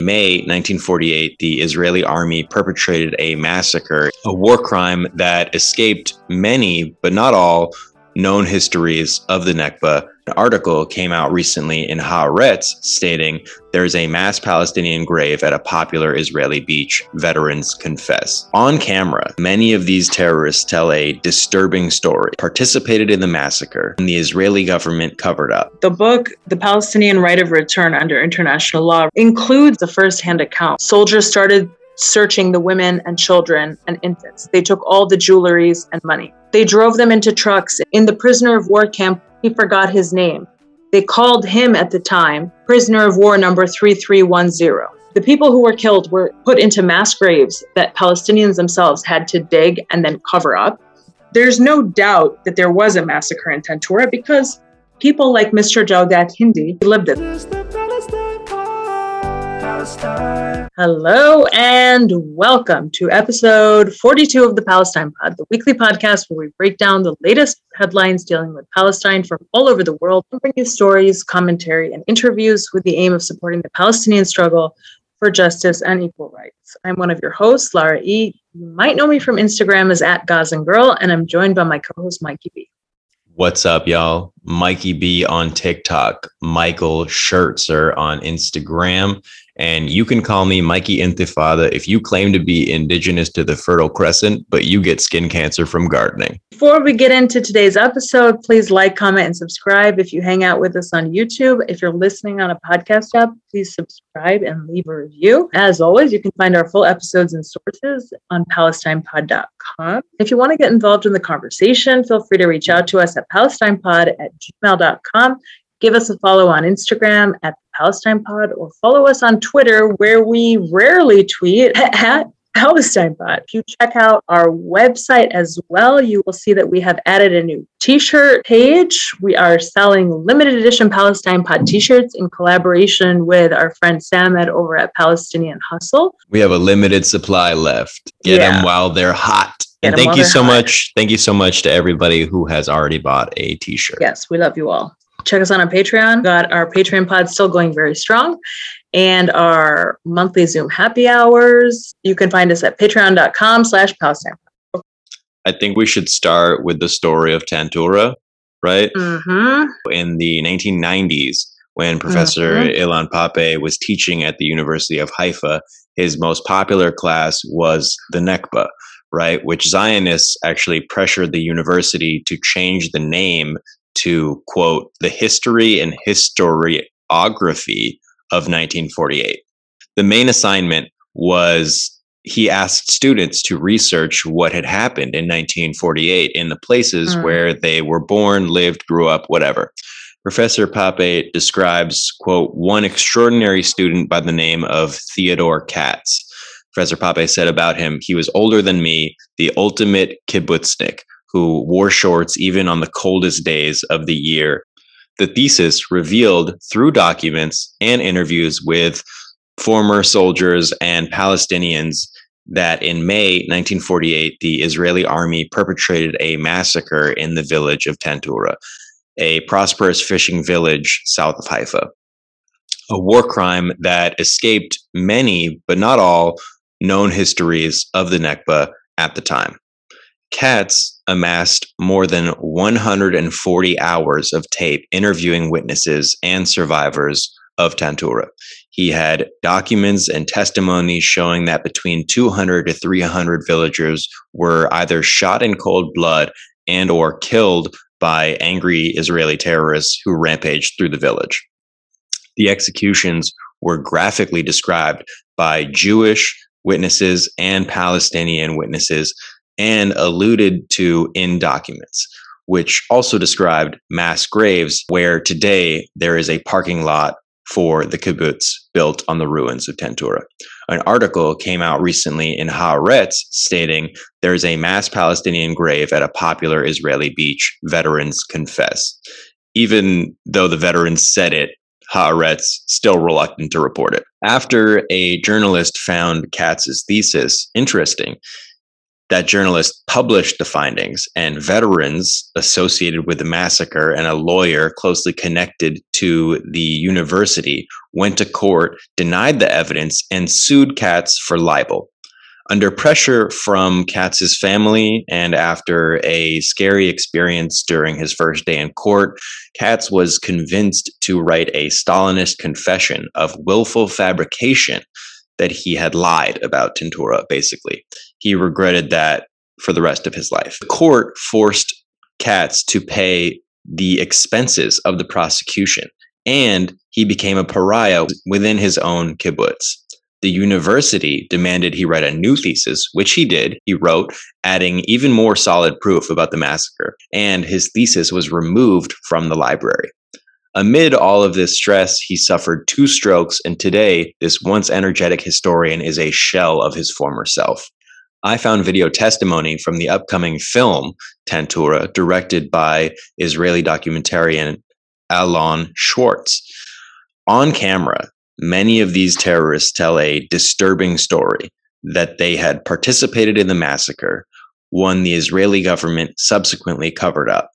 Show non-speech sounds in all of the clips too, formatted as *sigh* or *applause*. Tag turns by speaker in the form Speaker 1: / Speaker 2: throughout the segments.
Speaker 1: May 1948, the Israeli army perpetrated a massacre, a war crime that escaped many, but not all, known histories of the Nakba. An article came out recently in Haaretz stating there's a mass Palestinian grave at a popular Israeli beach, veterans confess. On camera, many of these terrorists tell a disturbing story, participated in the massacre, and the Israeli government covered up.
Speaker 2: The book, The Palestinian Right of Return Under International Law, includes a first hand account. Soldiers started searching the women and children and infants. They took all the jewelries and money. They drove them into trucks. In the prisoner of war camp, he forgot his name. They called him at the time prisoner of war number 3310. The people who were killed were put into mass graves that Palestinians themselves had to dig and then cover up. There's no doubt that there was a massacre in Tantura because people like Mr. Jawdat Hindi lived it. Hello and welcome to episode 42 of the Palestine Pod, the weekly podcast where we break down the latest headlines dealing with Palestine from all over the world and bring you stories, commentary, and interviews with the aim of supporting the Palestinian struggle for justice and equal rights. I'm one of your hosts, Lara E. You might know me from Instagram as at Gazan Girl, and I'm joined by my co-host Mikey B.
Speaker 1: What's up, y'all? Mikey B on TikTok, Michael Schertzer on Instagram, and you can call me Mikey Intifada if you claim to be indigenous to the Fertile Crescent, but you get skin cancer from gardening.
Speaker 2: Before we get into today's episode, please like, comment, and subscribe if you hang out with us on YouTube. If you're listening on a podcast app, please subscribe and leave a review. As always, you can find our full episodes and sources on PalestinePod.com. If you want to get involved in the conversation, feel free to reach out to us at PalestinePod at gmail.com. Give us a follow on Instagram at Palestine Pod or follow us on Twitter where we rarely tweet *laughs* at Palestine Pod. If you check out our website as well, you will see that we have added a new t shirt page. We are selling limited edition Palestine Pod t shirts in collaboration with our friend Samed over at Palestinian Hustle.
Speaker 1: We have a limited supply left. Get yeah. them while they're hot. Get and thank you so hot. much. Thank you so much to everybody who has already bought a t shirt.
Speaker 2: Yes, we love you all check us out on Patreon. Got our Patreon pod still going very strong and our monthly Zoom happy hours. You can find us at patreon.com slash Palestine.
Speaker 1: I think we should start with the story of Tantura, right?
Speaker 2: Mm-hmm.
Speaker 1: In the 1990s, when Professor mm-hmm. Ilan Pappé was teaching at the University of Haifa, his most popular class was the Nakba, right? Which Zionists actually pressured the university to change the name to quote the history and historiography of 1948. The main assignment was he asked students to research what had happened in 1948 in the places mm. where they were born, lived, grew up, whatever. Professor Pappé describes, quote, one extraordinary student by the name of Theodore Katz. Professor Pappé said about him, he was older than me, the ultimate kibbutznik, who wore shorts even on the coldest days of the year. The thesis revealed through documents and interviews with former soldiers and Palestinians that in May 1948, the Israeli army perpetrated a massacre in the village of Tantura, a prosperous fishing village south of Haifa. A war crime that escaped many, but not all, known histories of the Nakba at the time. Katz amassed more than 140 hours of tape interviewing witnesses and survivors of Tantura. He had documents and testimonies showing that between 200 to 300 villagers were either shot in cold blood and or killed by angry Israeli terrorists who rampaged through the village. The executions were graphically described by Jewish witnesses and Palestinian witnesses and alluded to in documents, which also described mass graves where today there is a parking lot for the kibbutz built on the ruins of Tantura. An article came out recently in Haaretz stating there is a mass Palestinian grave at a popular Israeli beach, veterans confess. Even though the veterans said it, Haaretz still reluctant to report it. After a journalist found Katz's thesis interesting, That journalist published the findings, and veterans associated with the massacre and a lawyer closely connected to the university went to court, denied the evidence, and sued Katz for libel. Under pressure from Katz's family and after a scary experience during his first day in court, Katz was convinced to write a Stalinist confession of willful fabrication that he had lied about Tantura, basically. He regretted that for the rest of his life. The court forced Katz to pay the expenses of the prosecution, and he became a pariah within his own kibbutz. The university demanded he write a new thesis, which he did. He wrote, adding even more solid proof about the massacre, and his thesis was removed from the library. Amid all of this stress, he suffered two strokes, and today, this once energetic historian is a shell of his former self. I found video testimony from the upcoming film Tantura, directed by Israeli documentarian Alon Schwarz. On camera, Many of these terrorists tell a disturbing story that they had participated in the massacre, one the Israeli government subsequently covered up.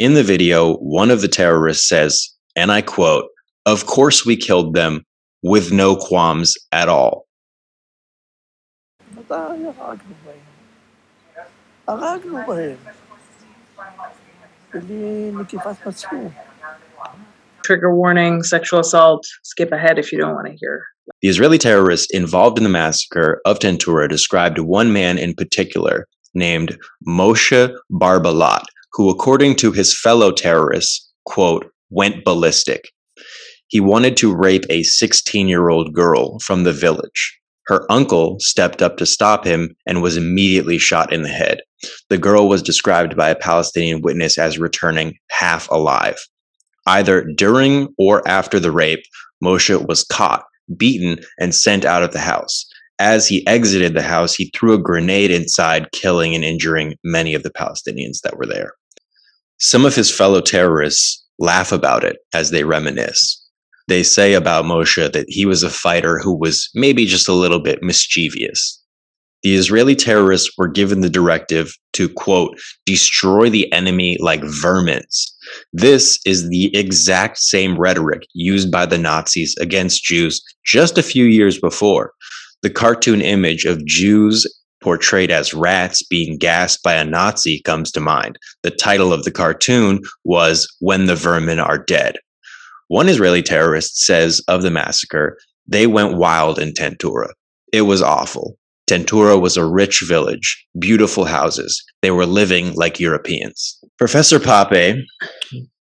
Speaker 1: In the video, one of the terrorists says, and I quote, Of course we killed them with no qualms at all.
Speaker 2: trigger warning, sexual assault. Skip ahead if you don't want to hear.
Speaker 1: The Israeli terrorists involved in the massacre of Tantura described one man in particular named Moshe Barbalat, who, according to his fellow terrorists, quote, went ballistic. He wanted to rape a 16 year old girl from the village. Her uncle stepped up to stop him and was immediately shot in the head. The girl was described by a Palestinian witness as returning half alive. Either during or after the rape, Moshe was caught, beaten, and sent out of the house. As he exited the house, he threw a grenade inside, killing and injuring many of the Palestinians that were there. Some of his fellow terrorists laugh about it as they reminisce. They say about Moshe that he was a fighter who was maybe just a little bit mischievous. The Israeli terrorists were given the directive to, quote, destroy the enemy like vermins. This is the exact same rhetoric used by the Nazis against Jews just a few years before. The cartoon image of Jews portrayed as rats being gassed by a Nazi comes to mind. The title of the cartoon was When the Vermin Are Dead. One Israeli terrorist says of the massacre, they went wild in Tantura. It was awful. Tantura was a rich village, beautiful houses. They were living like Europeans. Professor Pappé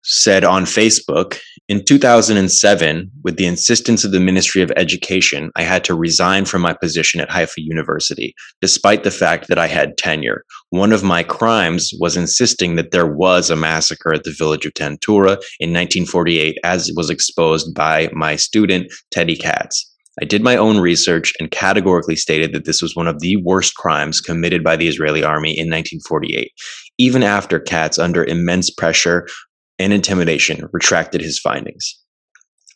Speaker 1: said on Facebook in 2007, with the insistence of the Ministry of Education, I had to resign from my position at Haifa University, despite the fact that I had tenure. One of my crimes was insisting that there was a massacre at the village of Tantura in 1948, as was exposed by my student, Teddy Katz. I did my own research and categorically stated that this was one of the worst crimes committed by the Israeli army in 1948, even after Katz, under immense pressure and intimidation, retracted his findings.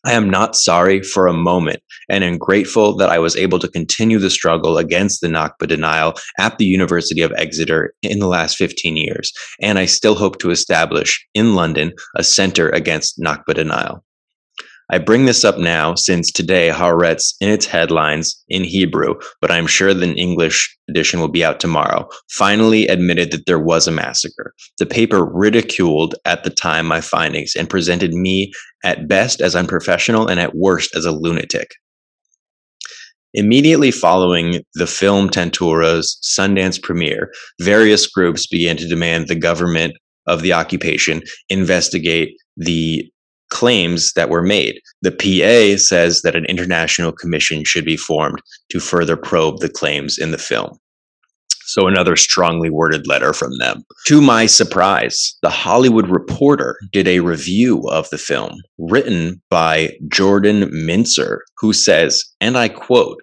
Speaker 1: I am not sorry for a moment and am grateful that I was able to continue the struggle against the Nakba denial at the University of Exeter in the last 15 years, and I still hope to establish in London a center against Nakba denial. I bring this up now since today Haaretz in its headlines in Hebrew, but I'm sure the English edition will be out tomorrow, finally admitted that there was a massacre. The paper ridiculed at the time my findings and presented me at best as unprofessional and at worst as a lunatic. Immediately following the film Tantura's Sundance premiere, various groups began to demand the government of the occupation investigate the claims that were made. The PA says that an international commission should be formed to further probe the claims in the film. So, another strongly worded letter from them. To my surprise, The Hollywood Reporter did a review of the film written by Jordan Mintzer, who says, and I quote,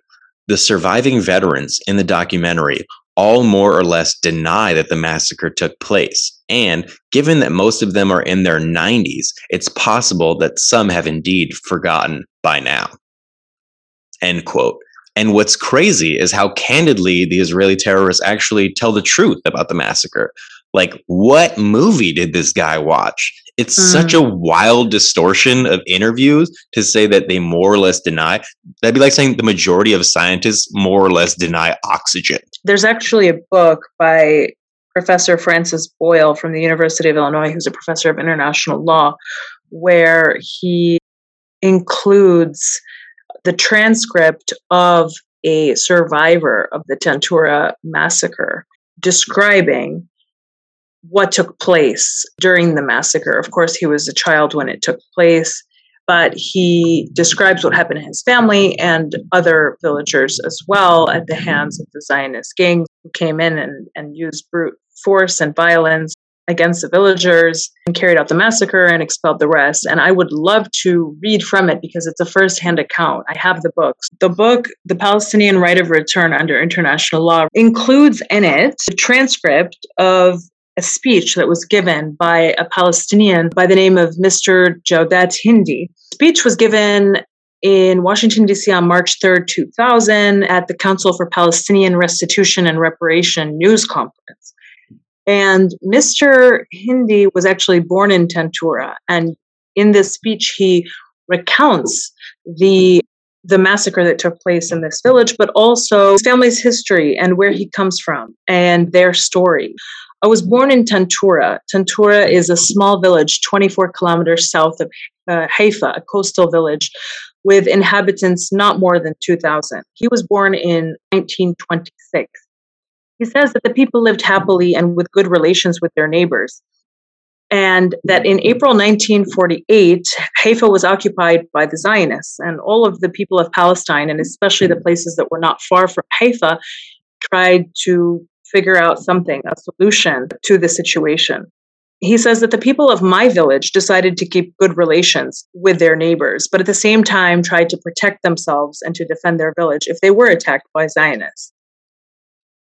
Speaker 1: the surviving veterans in the documentary all more or less deny that the massacre took place. And given that most of them are in their 90s, it's possible that some have indeed forgotten by now. End quote. And what's crazy is how candidly the Israeli terrorists actually tell the truth about the massacre. Like, what movie did this guy watch? It's mm. such a wild distortion of interviews to say that they more or less deny. That'd be like saying the majority of scientists more or less deny oxygen.
Speaker 2: There's actually a book by Professor Francis Boyle from the University of Illinois, who's a professor of international law, where he includes the transcript of a survivor of the Tantura massacre describing what took place during the massacre. Of course, he was a child when it took place, but he describes what happened to his family and other villagers as well at the hands of the Zionist gangs who came in and, and used brute force and violence against the villagers and carried out the massacre and expelled the rest. And I would love to read from it because it's a first-hand account. I have the books. The book, The Palestinian Right of Return Under International Law, includes in it a transcript of a speech that was given by a Palestinian by the name of Mr. Jawdat Hindi. Speech was given in Washington, D.C. on March 3rd, 2000, at the Council for Palestinian Restitution and Reparation news conference. And Mr. Hindi was actually born in Tantura. And in this speech, he recounts the the massacre that took place in this village, but also his family's history and where he comes from and their story. I was born in Tantura. Tantura is a small village 24 kilometers south of uh, Haifa, a coastal village with inhabitants not more than 2,000. He was born in 1926. He says that the people lived happily and with good relations with their neighbors. And that in April 1948, Haifa was occupied by the Zionists, and all of the people of Palestine, and especially the places that were not far from Haifa, tried to figure out something, a solution to the situation. He says that the people of my village decided to keep good relations with their neighbors, but at the same time tried to protect themselves and to defend their village if they were attacked by Zionists.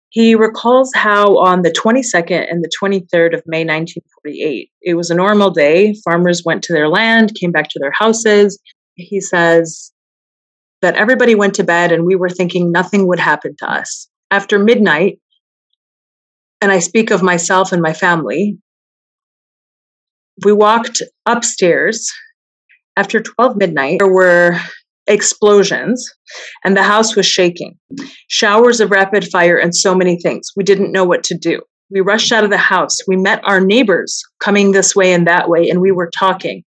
Speaker 2: He recalls how on the 22nd and the 23rd of May 1948, it was a normal day. Farmers went to their land, came back to their houses. He says that everybody went to bed and we were thinking nothing would happen to us. After midnight, and I speak of myself and my family, we walked upstairs after 12 midnight. There were explosions and the house was shaking. Showers of rapid fire and so many things. We didn't know what to do. We rushed out of the house. We met our neighbors coming this way and that way, and we were talking.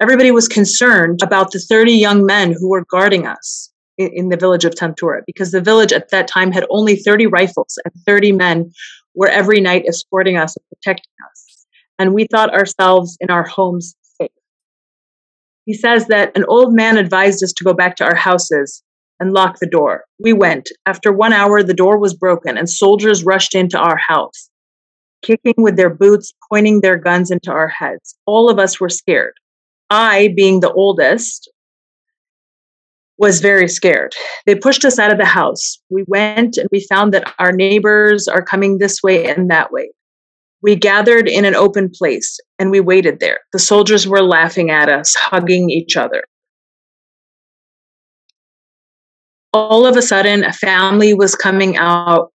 Speaker 2: Everybody was concerned about the 30 young men who were guarding us in, in the village of Tantura because the village at that time had only 30 rifles and 30 men were every night escorting us and protecting us. And we thought ourselves in our homes safe. he says that an old man advised us to go back to our houses and lock the door. We went. After one hour, the door was broken and soldiers rushed into our house, kicking with their boots, pointing their guns into our heads. All of us were scared. I, being the oldest, was very scared. They pushed us out of the house. We went and we found that our neighbors are coming this way and that way. We gathered in an open place and we waited there. The soldiers were laughing at us, hugging each other. All of a sudden, a family was coming out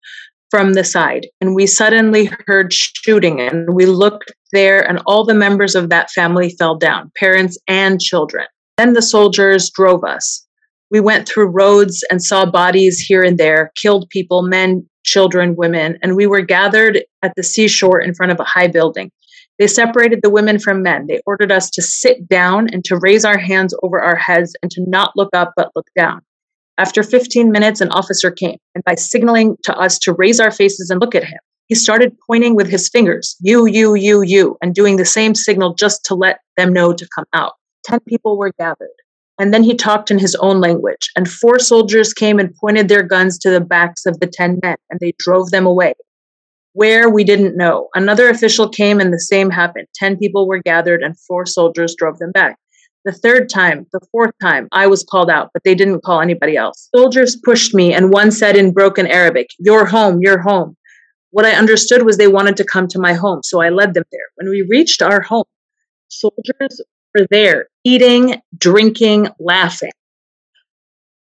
Speaker 2: from the side, and we suddenly heard shooting. And we looked there, and all the members of that family fell down parents and children. Then the soldiers drove us. We went through roads and saw bodies here and there, killed people, men, children, women, and we were gathered at the seashore in front of a high building. They separated the women from men. They ordered us to sit down and to raise our hands over our heads and to not look up but look down. After 15 minutes, an officer came, and by signaling to us to raise our faces and look at him, he started pointing with his fingers, you, you, you, you, and doing the same signal just to let them know to come out. Ten people were gathered. And then he talked in his own language. And four soldiers came and pointed their guns to the backs of the 10 men, and they drove them away. Where we didn't know. Another official came, and the same happened. 10 people were gathered, and four soldiers drove them back. The third time, the fourth time, I was called out, but they didn't call anybody else. Soldiers pushed me, and one said in broken Arabic, You're home, you're home. What I understood was they wanted to come to my home, so I led them there. When we reached our home, soldiers there eating, drinking, laughing.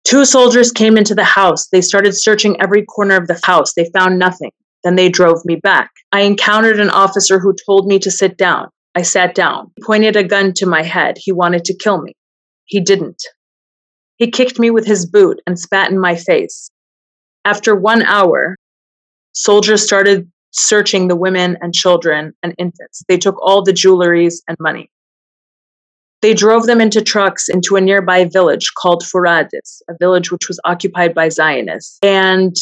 Speaker 2: Two soldiers came into the house. They started searching every corner of the house. They found nothing. Then they drove me back. I encountered an officer who told me to sit down. I sat down. He pointed a gun to my head. He wanted to kill me. He didn't. He kicked me with his boot and spat in my face. After one hour, soldiers started searching the women and children and infants. They took all the jewelries and money. They drove them into trucks into a nearby village called Furadis, a village which was occupied by Zionists. And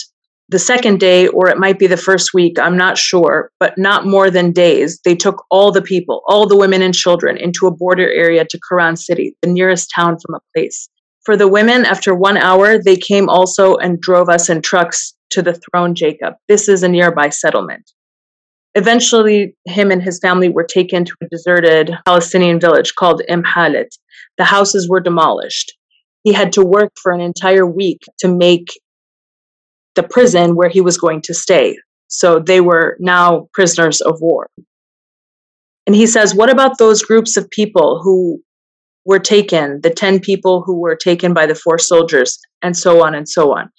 Speaker 2: the second day, or it might be the first week, I'm not sure, but not more than days, they took all the people, all the women and children, into a border area to Quran City, the nearest town from a place. For the women, after one hour, they came also and drove us in trucks to Zichron Jacob. This is a nearby settlement. Eventually, him and his family were taken to a deserted Palestinian village called Imhalit. The houses were demolished. He had to work for an entire week to make the prison where he was going to stay. So they were now prisoners of war. And he says, What about those groups of people who were taken, the 10 people who were taken by the four soldiers, and so on and so on.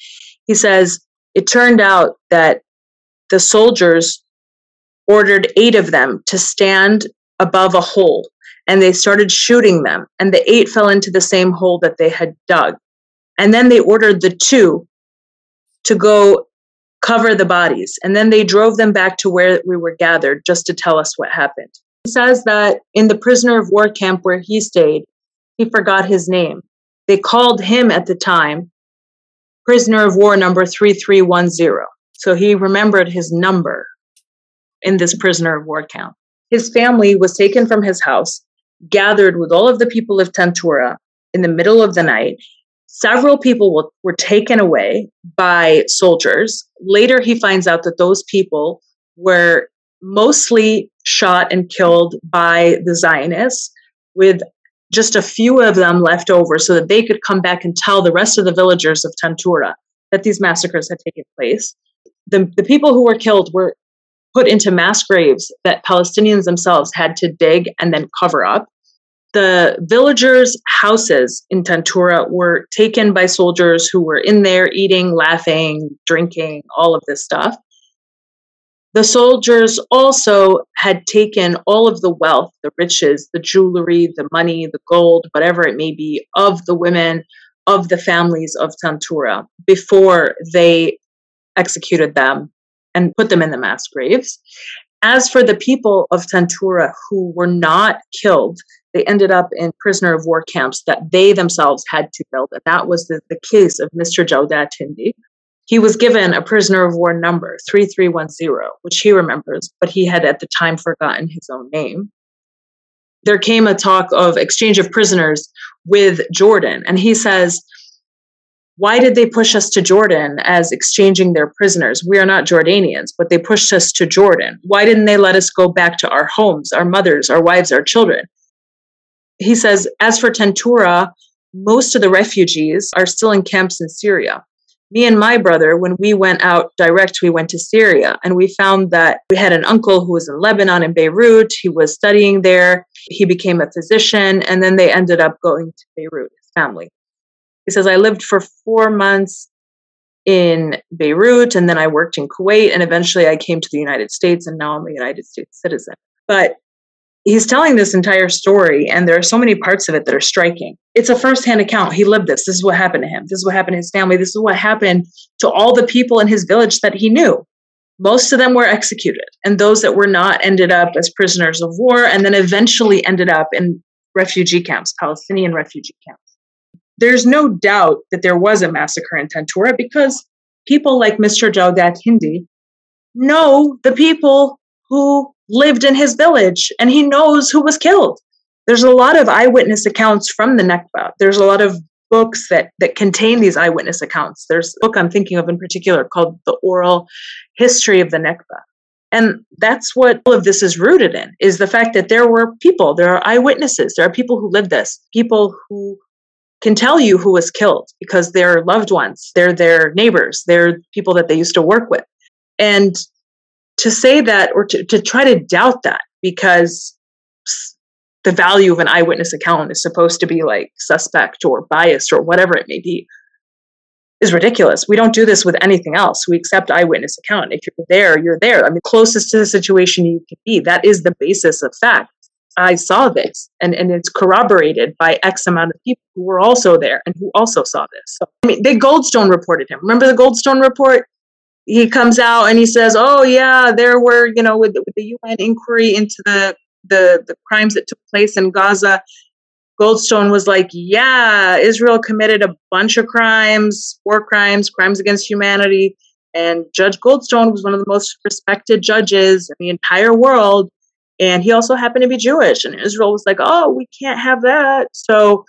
Speaker 2: He says, It turned out that the soldiers ordered eight of them to stand above a hole and they started shooting them, and the eight fell into the same hole that they had dug. And then they ordered the two to go cover the bodies, and then they drove them back to where we were gathered just to tell us what happened. He says that in the prisoner of war camp where he stayed, he forgot his name. They called him at the time prisoner of war number 3310. So he remembered his number in this prisoner of war camp. His family was taken from his house, gathered with all of the people of Tantura in the middle of the night. Several people were, taken away by soldiers. Later, he finds out that those people were mostly shot and killed by the Zionists, with just a few of them left over so that they could come back and tell the rest of the villagers of Tantura that these massacres had taken place. The, the people who were killed were put into mass graves that Palestinians themselves had to dig and then cover up. The villagers' houses in Tantura were taken by soldiers who were in there eating, laughing, drinking, all of this stuff. The soldiers also had taken all of the wealth, the riches, the jewelry, the money, the gold, whatever it may be, of the women, of the families of Tantura before they executed them and put them in the mass graves. As for the people of Tantura who were not killed, they ended up in prisoner of war camps that they themselves had to build. And that was the, the case of Mr. Jawdat Hindi, he was given a prisoner of war number 3310, which he remembers, but he had at the time forgotten his own name. There came a talk of exchange of prisoners with Jordan, and he says, why did they push us to Jordan as exchanging their prisoners? We are not Jordanians, but they pushed us to Jordan. Why didn't they let us go back to our homes, our mothers, our wives, our children? He says, as for Tantura, most of the refugees are still in camps in Syria me and my brother, when we went out direct, we went to Syria and we found that we had an uncle who was in Lebanon in Beirut. He was studying there. He became a physician and then they ended up going to Beirut, his family. He says, I lived for four months in Beirut and then I worked in Kuwait and eventually I came to the United States and now I'm a United States citizen. But he's telling this entire story and there are so many parts of it that are striking. It's a first-hand account. He lived this. This is what happened to him. This is what happened to his family. This is what happened to all the people in his village that he knew. Most of them were executed and those that were not ended up as prisoners of war and then eventually ended up in refugee camps palestinian refugee camps there's no doubt that there was a massacre in tantura because people like mr jawdat hindi know the people who lived in his village and he knows who was killed. There's a lot of eyewitness accounts from the Nakba. There's a lot of books that that contain these eyewitness accounts. There's a book I'm thinking of in particular called The Oral History of the Nakba. And that's what all of this is rooted in is the fact that there were people, there are eyewitnesses, there are people who lived this, people who can tell you who was killed because they're loved ones, they're their neighbors, they're people that they used to work with. And to say that or to, to try to doubt that because the value of an eyewitness account is supposed to be like suspect or biased or whatever it may be is ridiculous. We don't do this with anything else. We accept eyewitness account. If you're there, you're there. I mean, closest to the situation you can be. That is the basis of fact. I saw this and, and it's corroborated by X amount of people who were also there and who also saw this. So, I mean, the Goldstone reported him. Remember the Goldstone report? He comes out and he says, oh, yeah, there were, you know, with, with the UN inquiry into the, the, the crimes that took place in Gaza, Goldstone was like, yeah, Israel committed a bunch of crimes, war crimes, crimes against humanity. And Judge Goldstone was one of the most respected judges in the entire world. And he also happened to be Jewish. And Israel was like, oh, we can't have that. So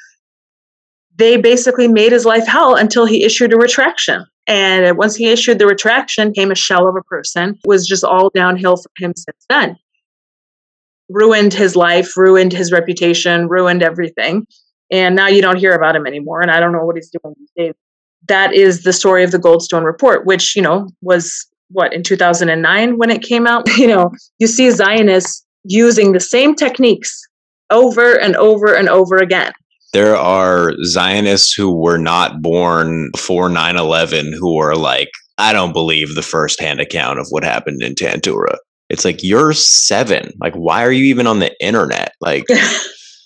Speaker 2: they basically made his life hell until he issued a retraction. And once he issued the retraction, came a shell of a person. Was just all downhill for him since then ruined his life, ruined his reputation, ruined everything. And now you don't hear about him anymore. And I don't know what he's doing these days. That is the story of the Goldstone Report, which, you know, was what, in 2009 when it came out? *laughs* You know, you see Zionists using the same techniques over and over and over again.
Speaker 1: There are Zionists who were not born before 9 11 who are like, I don't believe the firsthand account of what happened in Tantura. It's like you're seven. Like why are you even on the internet? Like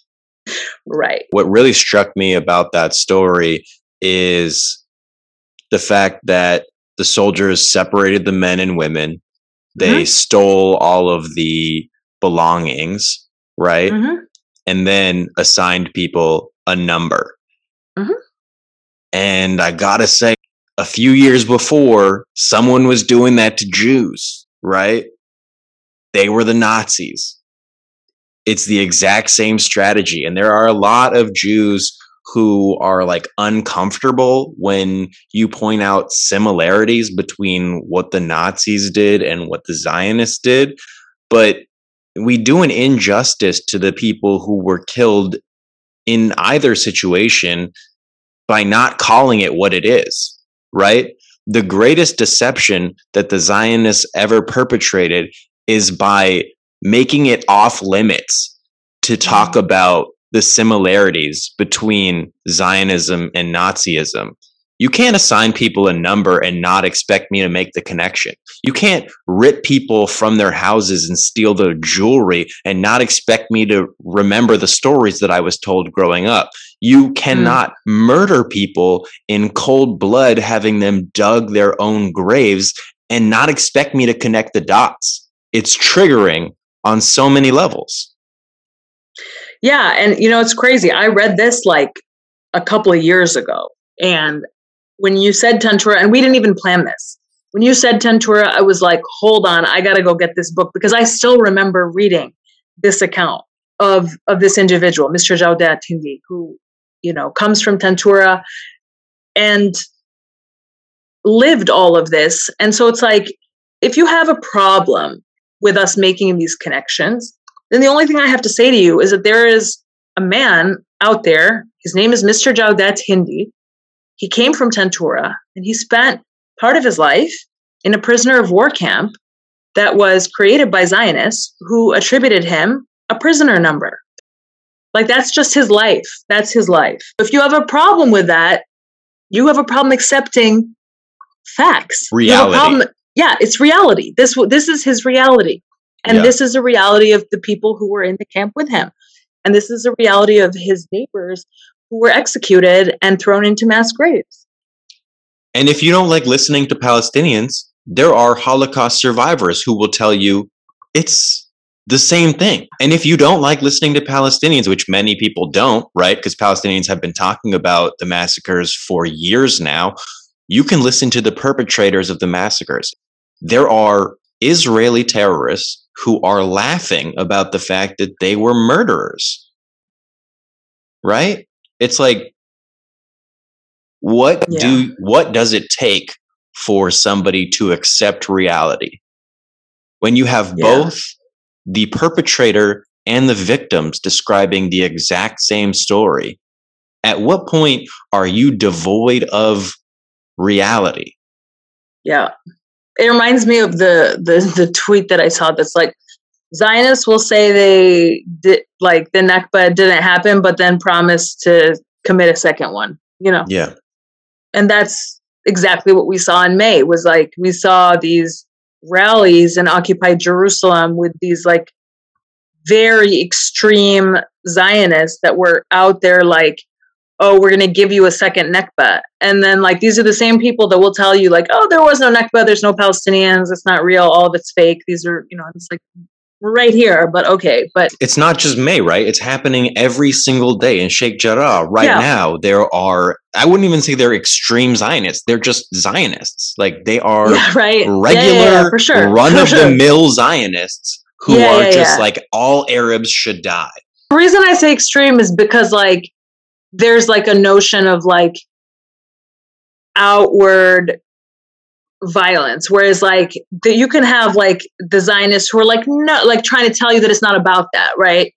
Speaker 1: *laughs*
Speaker 2: right.
Speaker 1: what really struck me about that story is the fact that the soldiers separated the men and women. They mm-hmm. stole all of the belongings right mm-hmm. and then assigned people a number mm-hmm. and i gotta say a few years before someone was doing that to jews right they were the Nazis. It's the exact same strategy. And there are a lot of Jews who are like uncomfortable when you point out similarities between what the Nazis did and what the Zionists did. But we do an injustice to the people who were killed in either situation by not calling it what it is, right? The greatest deception that the Zionists ever perpetrated is by making it off limits to talk mm-hmm. about the similarities between Zionism and Nazism. You can't assign people a number and not expect me to make the connection. You can't rip people from their houses and steal their jewelry and not expect me to remember the stories that I was told growing up. You cannot mm. murder people in cold blood, having them dug their own graves and not expect me to connect the dots it's triggering on so many levels.
Speaker 2: Yeah, and you know it's crazy. I read this like a couple of years ago, and when you said Tantura, and we didn't even plan this. When you said Tantura, I was like, "Hold on, I got to go get this book," because I still remember reading this account of of this individual, Mr. Jawdat Hindi, who you know comes from Tantura and lived all of this. And so it's like, if you have a problem with us making these connections, then the only thing I have to say to you is that there is a man out there. His name is Mr. Jawdat Hindi. He came from Tantura and he spent part of his life in a prisoner of war camp that was created by Zionists who attributed him a prisoner number. Like that's just his life. That's his life. If you have a problem with that, you have a problem accepting facts.
Speaker 1: Reality
Speaker 2: yeah, it's reality. This this is his reality, and yeah. this is a reality of the people who were in the camp with him, and this is a reality of his neighbors who were executed and thrown into mass graves.
Speaker 1: And if you don't like listening to Palestinians, there are Holocaust survivors who will tell you it's the same thing. And if you don't like listening to Palestinians, which many people don't, right? Because Palestinians have been talking about the massacres for years now, you can listen to the perpetrators of the massacres there are Israeli terrorists who are laughing about the fact that they were murderers. Right? It's like what yeah. do what does it take for somebody to accept reality? When you have yeah. both the perpetrator and the victims describing the exact same story, at what point are you devoid of reality?
Speaker 2: Yeah it reminds me of the, the the tweet that I saw that's like Zionists will say they did like the Nakba didn't happen, but then promise to commit a second one. You know.
Speaker 1: Yeah.
Speaker 2: And that's exactly what we saw in May was like we saw these rallies in occupied Jerusalem with these like very extreme Zionists that were out there like, oh, we're going to give you a second Nakba. And then, like, these are the same people that will tell you, like, oh, there was no Nakba, there's no Palestinians, it's not real, all of it's fake. These are, you know, it's like, right here, but okay. But
Speaker 1: it's not just May, right? It's happening every single day in Sheikh Jarrah. Right yeah. now, there are, I wouldn't even say they're extreme Zionists. They're just Zionists. Like, they are yeah, *laughs* right. regular, yeah, sure. *laughs* run of the mill Zionists who are just like, all Arabs should die.
Speaker 2: The reason I say extreme is because, like, there's like a notion of like outward violence whereas like the, you can have like the zionists who are like no like trying to tell you that it's not about that right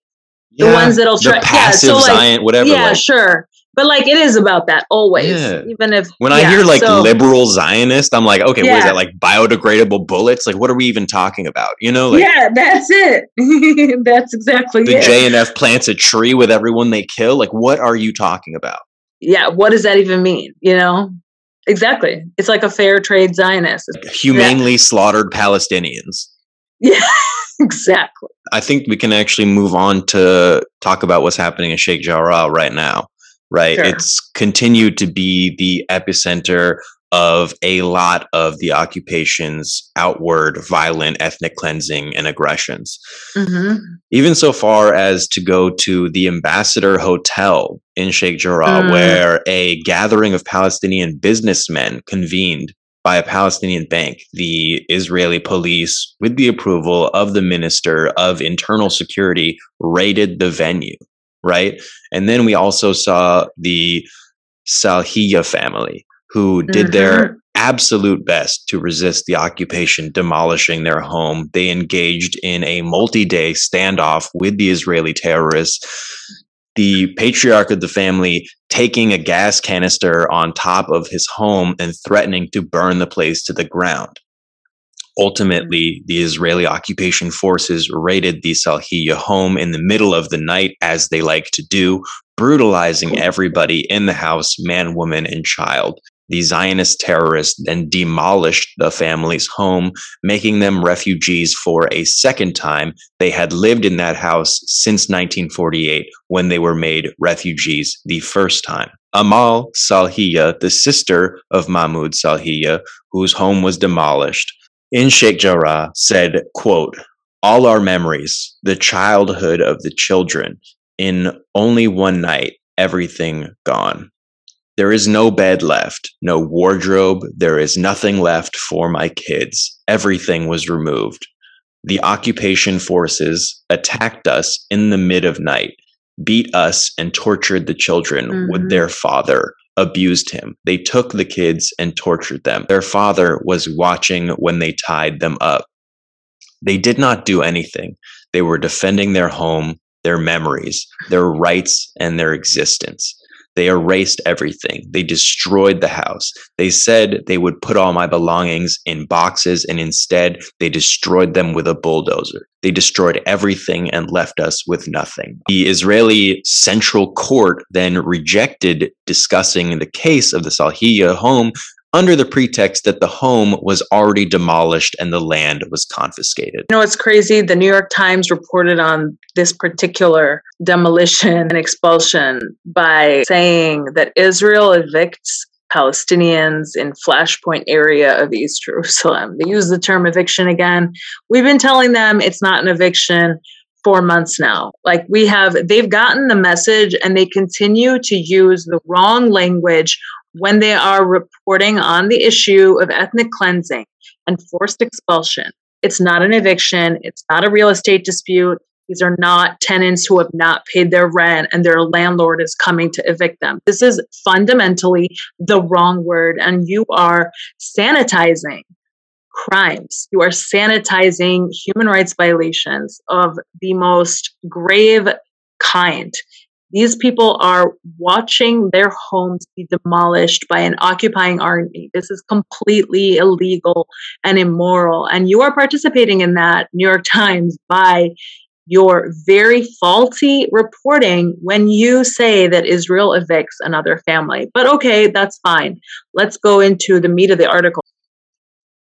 Speaker 2: yeah, the ones that'll try
Speaker 1: yeah so like Zion, whatever
Speaker 2: yeah like, sure but like it is about that always. Yeah. Even if
Speaker 1: when
Speaker 2: yeah,
Speaker 1: I hear like so, liberal Zionist, I'm like, okay, yeah. what is that? Like biodegradable bullets? Like what are we even talking about? You know? Like,
Speaker 2: yeah, that's it. *laughs* that's exactly
Speaker 1: the JNF plants a tree with everyone they kill. Like what are you talking about?
Speaker 2: Yeah, what does that even mean? You know? Exactly. It's like a fair trade Zionist.
Speaker 1: Humanely yeah. slaughtered Palestinians.
Speaker 2: Yeah, *laughs* exactly.
Speaker 1: I think we can actually move on to talk about what's happening in Sheikh Jarrah right now right? Sure. It's continued to be the epicenter of a lot of the occupation's outward violent ethnic cleansing and aggressions. Mm-hmm. Even so far as to go to the Ambassador Hotel in Sheikh Jarrah, mm. where a gathering of Palestinian businessmen convened by a Palestinian bank. The Israeli police, with the approval of the Minister of Internal Security, raided the venue right? And then we also saw the Salhiya family who did mm-hmm. their absolute best to resist the occupation demolishing their home. They engaged in a multi day standoff with the Israeli terrorists. The patriarch of the family taking a gas canister on top of his home and threatening to burn the place to the ground. Ultimately, the Israeli occupation forces raided the Salhiya home in the middle of the night, as they like to do, brutalizing everybody in the house man, woman, and child. The Zionist terrorists then demolished the family's home, making them refugees for a second time. They had lived in that house since 1948 when they were made refugees the first time. Amal Salhiya, the sister of Mahmoud Salhiya, whose home was demolished, in Sheikh Jarrah said, quote, all our memories, the childhood of the children, in only one night, everything gone. There is no bed left, no wardrobe, there is nothing left for my kids. Everything was removed. The occupation forces attacked us in the mid of night, beat us and tortured the children mm-hmm. with their father, abused him. They took the kids and tortured them. Their father was watching when they tied them up. They did not do anything. They were defending their home, their memories, their rights, and their existence. They erased everything. They destroyed the house. They said they would put all my belongings in boxes, and instead, they destroyed them with a bulldozer. They destroyed everything and left us with nothing. The Israeli Central Court then rejected discussing the case of the Salhiya home under the pretext that the home was already demolished and the land was confiscated.
Speaker 2: You know, it's crazy. The New York Times reported on this particular demolition and expulsion by saying that Israel evicts Palestinians in Flashpoint area of East Jerusalem. They use the term eviction again. We've been telling them it's not an eviction for months now. Like we have, they've gotten the message and they continue to use the wrong language when they are reporting on the issue of ethnic cleansing and forced expulsion. It's not an eviction, it's not a real estate dispute. These are not tenants who have not paid their rent and their landlord is coming to evict them. This is fundamentally the wrong word, and you are sanitizing crimes. You are sanitizing human rights violations of the most grave kind. These people are watching their homes be demolished by an occupying army. This is completely illegal and immoral. And you are participating in that, New York Times, by your very faulty reporting when you say that Israel evicts another family. But okay, that's fine. Let's go into the meat of the article.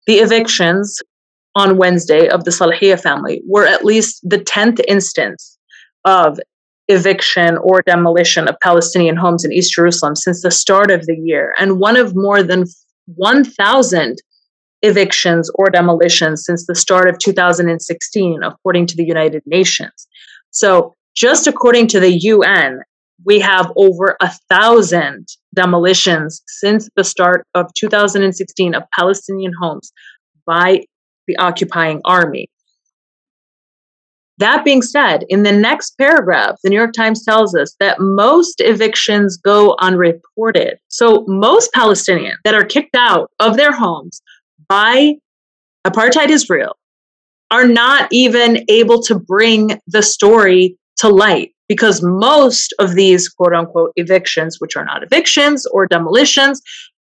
Speaker 2: The evictions on Wednesday of the Salhiya family were at least the 10th instance of eviction or demolition of Palestinian homes in East Jerusalem since the start of the year, and one of more than 1,000 evictions or demolitions since the start of 2016, according to the United Nations. So, just according to the UN, we have over a thousand demolitions since the start of 2016 of Palestinian homes by the occupying army. That being said, in the next paragraph, the New York Times tells us that most evictions go unreported. So, most Palestinians that are kicked out of their homes by apartheid Israel are not even able to bring the story to light because most of these quote unquote evictions, which are not evictions or demolitions,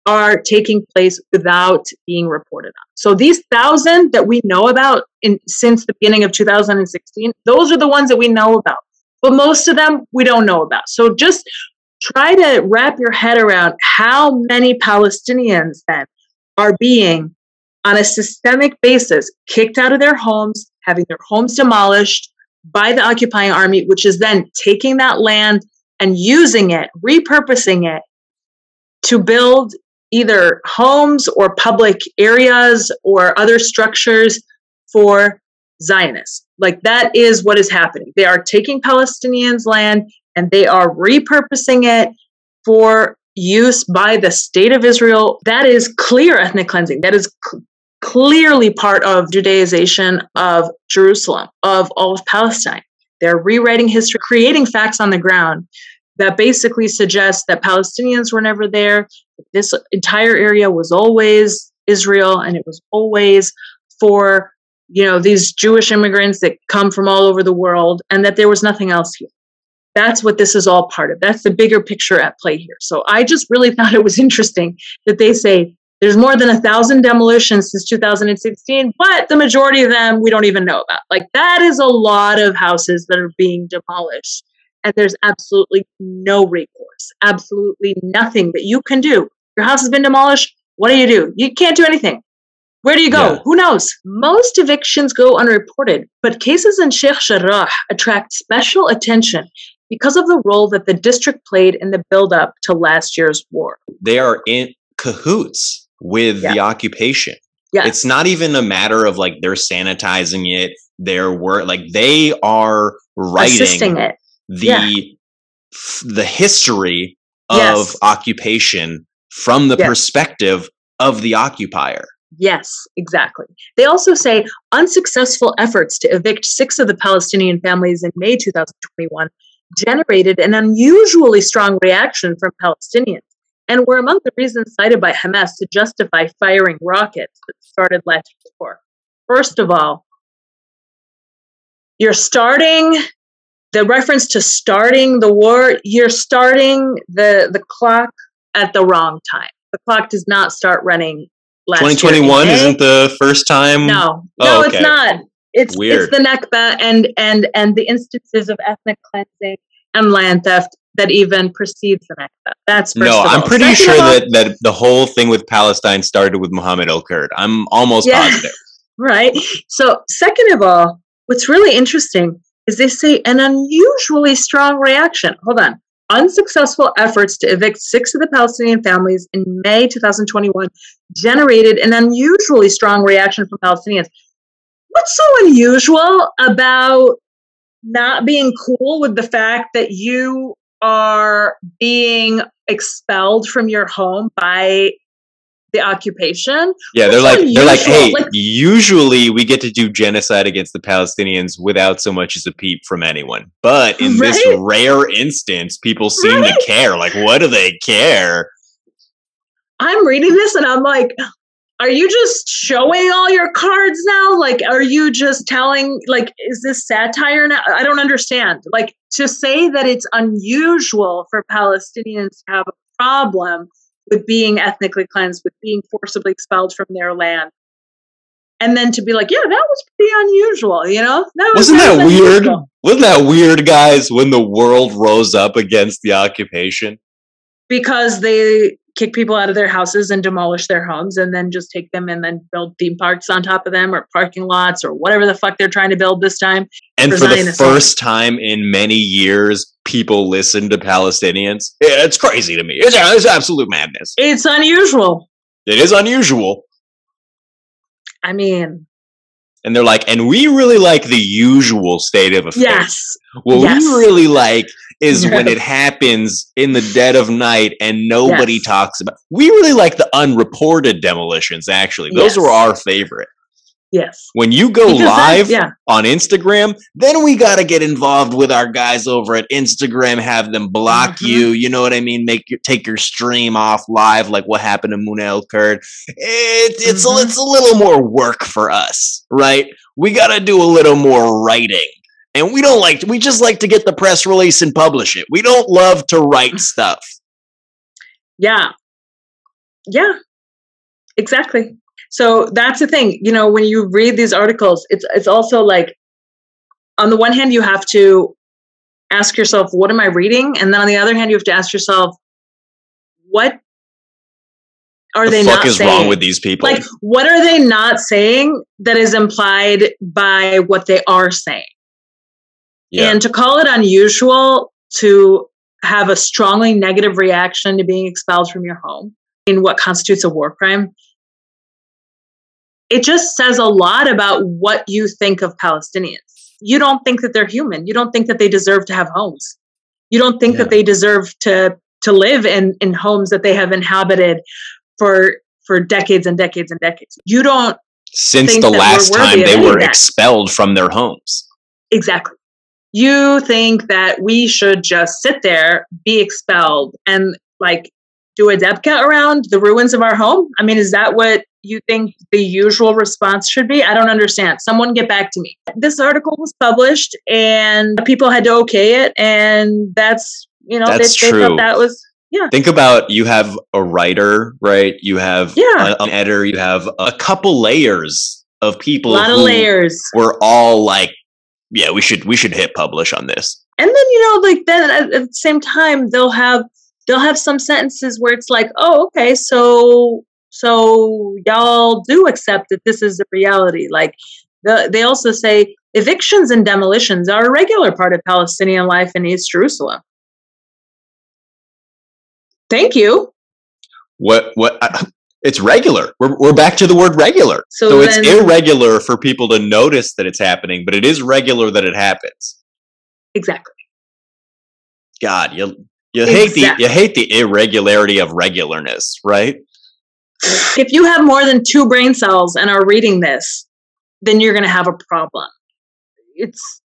Speaker 2: are taking place without being reported on. So these thousand that we know about in since the beginning of 2016, those are the ones that we know about. But most of them we don't know about. So just try to wrap your head around how many Palestinians then are being on a systemic basis kicked out of their homes, having their homes demolished by the occupying army, which is then taking that land and using it, repurposing it to build either homes or public areas or other structures for Zionists. Like that is what is happening. They are taking Palestinians' land and they are repurposing it for use by the state of Israel. That is clear ethnic cleansing. That is clearly part of Judaization of Jerusalem, of all of Palestine. They're rewriting history, creating facts on the ground that basically suggest that Palestinians were never there. This entire area was always Israel and it was always for you know these Jewish immigrants that come from all over the world and that there was nothing else here. That's what this is all part of. That's the bigger picture at play here. So I just really *laughs* thought it was interesting that they say there's more than a thousand demolitions since 2016, but the majority of them we don't even know about. Like that is a lot of houses that are being demolished. And there's absolutely no recourse, absolutely nothing that you can do. Your house has been demolished. What do you do? You can't do anything. Where do you go? Yeah. Who knows? Most evictions go unreported, but cases in Sheikh Jarrah attract special attention because of the role that the district played in the build-up to last year's war.
Speaker 1: They are in cahoots with yeah. the occupation. Yeah. It's not even a matter of like they're sanitizing it, their work like they are writing Assisting
Speaker 2: it.
Speaker 1: The yeah. f- the history of yes. occupation from the yes. perspective of the occupier.
Speaker 2: Yes, exactly. They also say unsuccessful efforts to evict six of the Palestinian families in May 2021 generated an unusually strong reaction from Palestinians and were among the reasons cited by Hamas to justify firing rockets that started last year's war. First of all, you're starting the reference to starting the war, you're starting the, the clock at the wrong time. The clock does not start running
Speaker 1: last 2021 isn't the first time?
Speaker 2: No. No, oh, okay. it's not. It's Weird. it's the Nakba and and and the instances of ethnic cleansing and land theft that even precedes the Nakba. That's
Speaker 1: no. I'm pretty Second sure all, that that the whole thing with Palestine started with Muhammad al Kurd. I'm almost yeah, positive. *laughs*
Speaker 2: Right. So, second of all, what's really interesting is they say an unusually strong reaction. Hold on. Unsuccessful efforts to evict six of the Palestinian families in May 2021 generated an unusually strong reaction from Palestinians. What's so unusual about not being cool with the fact that you are being expelled from your home by the occupation.
Speaker 1: Yeah, they're like unusual. they're like, hey, like, usually we get to do genocide against the Palestinians without so much as a peep from anyone. But in right? this rare instance, people seem right? to care. Like, what do they care?
Speaker 2: I'm reading this and I'm like, are you just showing all your cards now? Like, are you just telling, like, is this satire now? I don't understand. Like, to say that it's unusual for Palestinians to have a problem with being ethnically cleansed, with being forcibly expelled from their land, and then to be like, yeah, that was pretty unusual, you know?
Speaker 1: That was, Wasn't that, that weird? Unusual. Wasn't that weird, guys, when the world rose up against the occupation?
Speaker 2: Because they kick people out of their houses and demolish their homes and then just take them and then build theme parks on top of them or parking lots or whatever the fuck they're trying to build this time.
Speaker 1: And for, for the first time in many years, people listen to Palestinians. It's crazy to me. It's, it's absolute madness.
Speaker 2: It's unusual.
Speaker 1: It is unusual.
Speaker 2: I mean,
Speaker 1: and they're like, and we really like the usual state of affairs.
Speaker 2: Yes.
Speaker 1: What yes. we really like is *laughs* when it happens in the dead of night and nobody yes. talks about. We really like the unreported demolitions. Actually, those yes. were our favorite.
Speaker 2: Yes.
Speaker 1: When you go because live yeah. on Instagram, then we got to get involved with our guys over at Instagram, have them block mm-hmm. you. You know what I mean? Make your take your stream off live, like what happened to Muna El-Kurd. It, it's mm-hmm. a, it's a little more work for us, right? We got to do a little more writing. And we don't like we just like to get the press release and publish it. We don't love to write mm-hmm. stuff.
Speaker 2: Yeah. Yeah. Exactly. So that's the thing, you know, when you read these articles, it's it's also like on the one hand you have to ask yourself what am I reading? And then on the other hand you have to ask yourself what are the they fuck not is saying? wrong
Speaker 1: with these people?
Speaker 2: Like what are they not saying that is implied by what they are saying? Yeah. And to call it unusual to have a strongly negative reaction to being expelled from your home in what constitutes a war crime it just says a lot about what you think of Palestinians. You don't think that they're human. You don't think that they deserve to have homes. You don't think yeah. that they deserve to to live in in homes that they have inhabited for for decades and decades and decades. You don't
Speaker 1: since the last time they were expelled from their homes.
Speaker 2: Exactly. You think that we should just sit there, be expelled, and like do a debka around the ruins of our home? I mean, is that what you think the usual response should be? I don't understand. Someone get back to me. This article was published and people had to okay it. And that's, you know,
Speaker 1: that's
Speaker 2: they,
Speaker 1: true.
Speaker 2: they thought that was, yeah.
Speaker 1: Think about you have a writer, right? You have yeah. an editor, you have a couple layers of people.
Speaker 2: A lot of layers.
Speaker 1: We're all like, yeah, we should we should hit publish on this.
Speaker 2: And then you know, like then at, at the same time, they'll have they'll have some sentences where it's like, oh, okay, so so y'all do accept that this is a reality. Like the, they also say evictions and demolitions are a regular part of Palestinian life in East Jerusalem. Thank you.
Speaker 1: What what it's regular. We're, we're back to the word regular. So, so it's irregular for people to notice that it's happening, but it is regular that it happens.
Speaker 2: Exactly.
Speaker 1: God, you you exactly. hate the you hate the irregularity of regularness, right?
Speaker 2: if you have more than two brain cells and are reading this, then you're going to have a problem. It's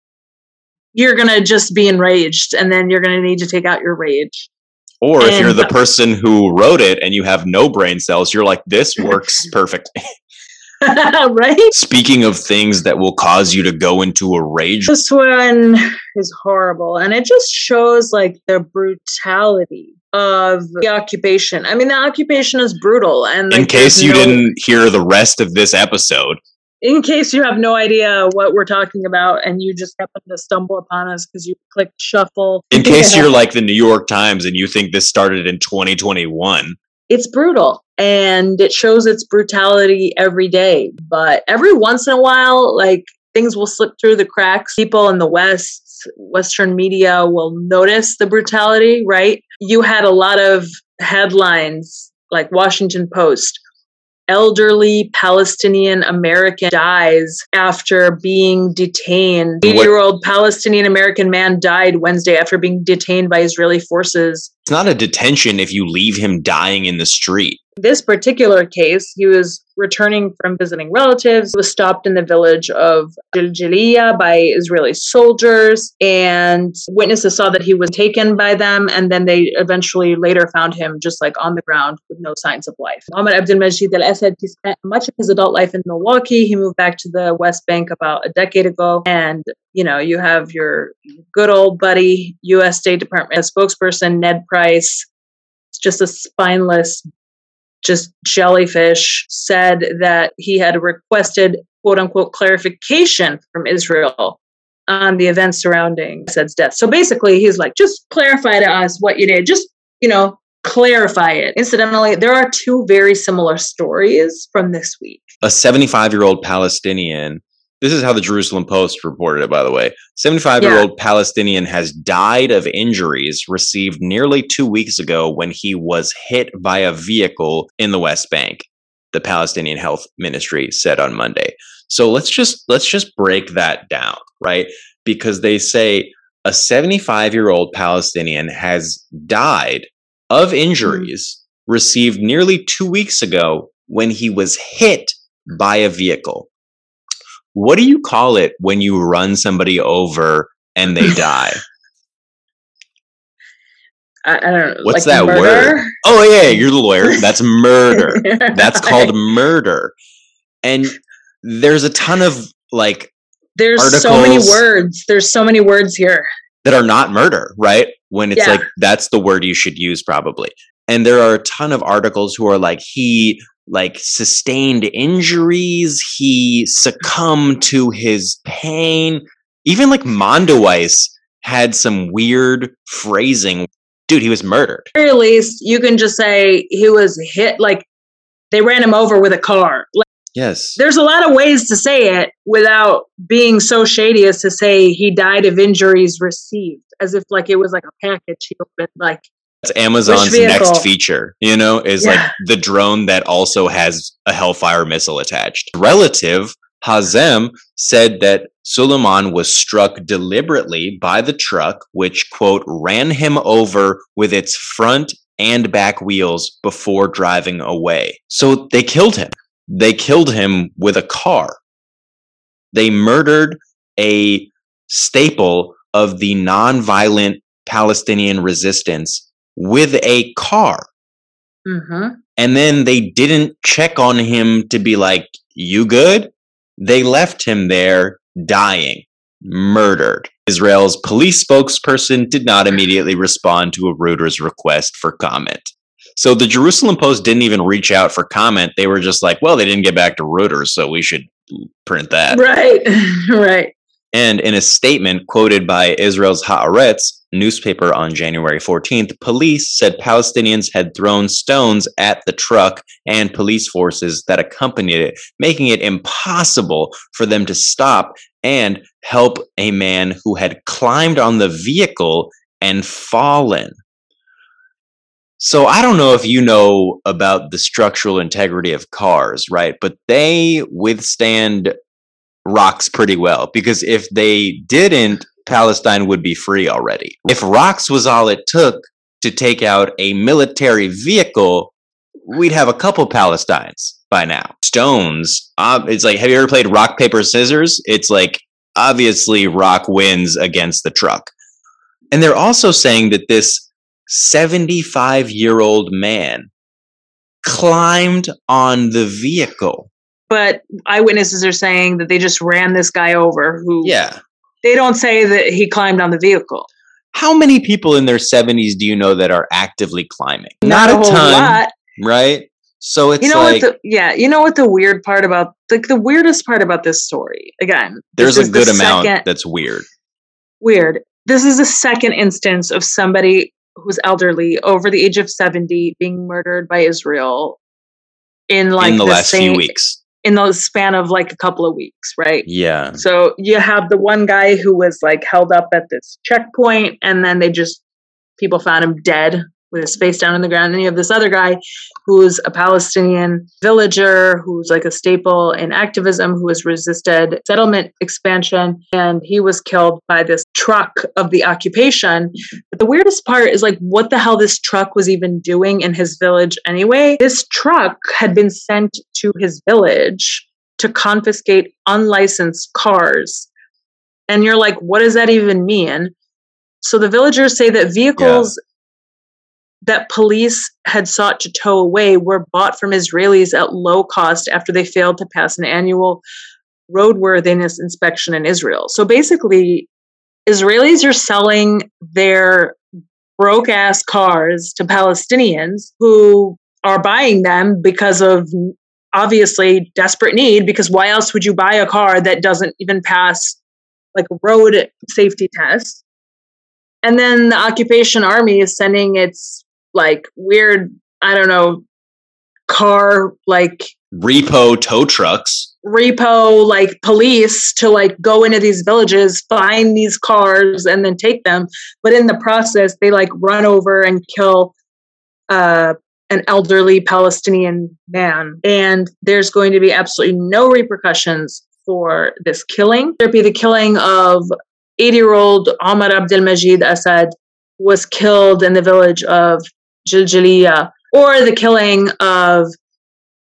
Speaker 2: you're going to just be enraged and then you're going to need to take out your rage.
Speaker 1: Or if you're the person who wrote it and you have no brain cells, you're like, this *laughs* works perfectly. *laughs* *laughs*
Speaker 2: right?
Speaker 1: Speaking of things that will cause you to go into a rage.
Speaker 2: This one is horrible. And it just shows like the brutality of the occupation. I mean, the occupation is brutal. And
Speaker 1: like, in case you no, didn't hear the rest of this episode,
Speaker 2: in case you have no idea what we're talking about and you just happen to stumble upon us because you clicked shuffle.
Speaker 1: In case you're like the New York Times and you think this started in 2021,
Speaker 2: it's brutal and it shows its brutality every day. But every once in a while, like things will slip through the cracks. People in the West Western media will notice the brutality, right? You had a lot of headlines like Washington Post elderly Palestinian American dies after being detained. Eight year old Palestinian American man died Wednesday after being detained by Israeli forces.
Speaker 1: It's not a detention if you leave him dying in the street.
Speaker 2: This particular case, he was returning from visiting relatives, was stopped in the village of Jiljilia by Israeli soldiers, and witnesses saw that he was taken by them, and then they eventually later found him just like on the ground with no signs of life. Muhammad Abdul Majid Al Assad, he spent much of his adult life in Milwaukee. He moved back to the West Bank about a decade ago, and you know, you have your good old buddy, U.S. State Department spokesperson Ned Price. Just a spineless just jellyfish, said that he had requested quote unquote clarification from Israel on the events surrounding Said's death. So basically, he's like, just clarify to us what you did. Just, you know, clarify it. Incidentally, there are two very similar stories from this week.
Speaker 1: A 75 year old Palestinian, this is how the Jerusalem Post reported it, by the way. 75 year old Palestinian has died of injuries received nearly two weeks ago when he was hit by a vehicle in the West Bank. The Palestinian Health Ministry said on Monday. So let's just let's just break that down, right? Because they say a 75 year old Palestinian has died of injuries received nearly two weeks ago when he was hit by a vehicle. What do you call it when you run somebody over and they *laughs* die?
Speaker 2: I, I, don't know.
Speaker 1: What's like that murder? word? Oh yeah, you're the lawyer. *laughs* That's murder. That's *laughs* called murder. And there's a ton of like
Speaker 2: there's so many words. There's so many words here
Speaker 1: that are not murder, right? When it's yeah. like that's the word you should use probably. And there are a ton of articles who are like he like sustained injuries, he succumbed to his pain. Even like Mondoweiss had some weird phrasing. Dude, he was murdered.
Speaker 2: At very least, you can just say he was hit like they ran him over with a car. Like,
Speaker 1: Yes.
Speaker 2: There's a lot of ways to say it without being so shady as to say he died of injuries received, as if like it was like a package he opened. Like
Speaker 1: it's Amazon's next feature, you know, is yeah. like the drone that also has a Hellfire missile attached. Relative Hazem said that Suleiman was struck deliberately by the truck, which, quote, ran him over with its front and back wheels before driving away. So they killed him they killed him with a car. They murdered a staple of the nonviolent Palestinian resistance with a car. Mm-hmm. And then they didn't check on him to be like, You good? They left him there dying, murdered. Israel's police spokesperson did not immediately respond to a Reuters request for comment. So the Jerusalem Post didn't even reach out for comment. They were just like, well, they didn't get back to Reuters, so we should print that.
Speaker 2: Right, *laughs* right.
Speaker 1: And in a statement quoted by Israel's Haaretz newspaper on January 14th, police said Palestinians had thrown stones at the truck and police forces that accompanied it, making it impossible for them to stop and help a man who had climbed on the vehicle and fallen. So I don't know if you know about the structural integrity of cars, right? But they withstand rocks pretty well because if they didn't, Palestine would be free already. If rocks was all it took to take out a military vehicle, we'd have a couple Palestines by now. Stones, uh, it's like, have you ever played rock, paper, scissors? It's like, obviously, rock wins against the truck. And they're also saying that this 75 year old man climbed on the vehicle.
Speaker 2: But eyewitnesses are saying that they just ran this guy over who.
Speaker 1: Yeah.
Speaker 2: They don't say that he climbed on the vehicle.
Speaker 1: How many people in their 70s do you know that are actively climbing? Not, Not a, ton. Lot. Right? So it's
Speaker 2: you know
Speaker 1: like,
Speaker 2: what the, yeah, you know what the weird part about like the weirdest part about this story again.
Speaker 1: There's a good the amount second, that's weird.
Speaker 2: Weird. This is the second instance of somebody who's elderly over the age of 70 being murdered by Israel in like
Speaker 1: in the, the last same, few weeks
Speaker 2: in the span of like a couple of weeks, right?
Speaker 1: Yeah.
Speaker 2: So you have the one guy who was like held up at this checkpoint and then they just people found him dead with his face down on the ground. And you have this other guy who's a Palestinian villager who's like a staple in activism who has resisted settlement expansion. And he was killed by this truck of the occupation. But the weirdest part is like, what the hell this truck was even doing in his village anyway? This truck had been sent to his village to confiscate unlicensed cars. And you're like, what does that even mean? So the villagers say that vehicles that police had sought to tow away were bought from Israelis at low cost after they failed to pass an annual roadworthiness inspection in Israel. So basically, Israelis are selling their broke ass cars to Palestinians who are buying them because of obviously desperate need because why else would you buy a car that doesn't even pass like road safety tests and then the occupation army is sending its like weird i don't know car like
Speaker 1: repo tow trucks.
Speaker 2: Repo like police to like go into these villages find these cars and then take them. But in the process they like run over and kill uh an elderly palestinian man. And there's going to be absolutely no repercussions for this killing. There'd be the killing of 80 year old Omar Abdel Majid Assad was killed in the village of Jiljiliya, or the killing of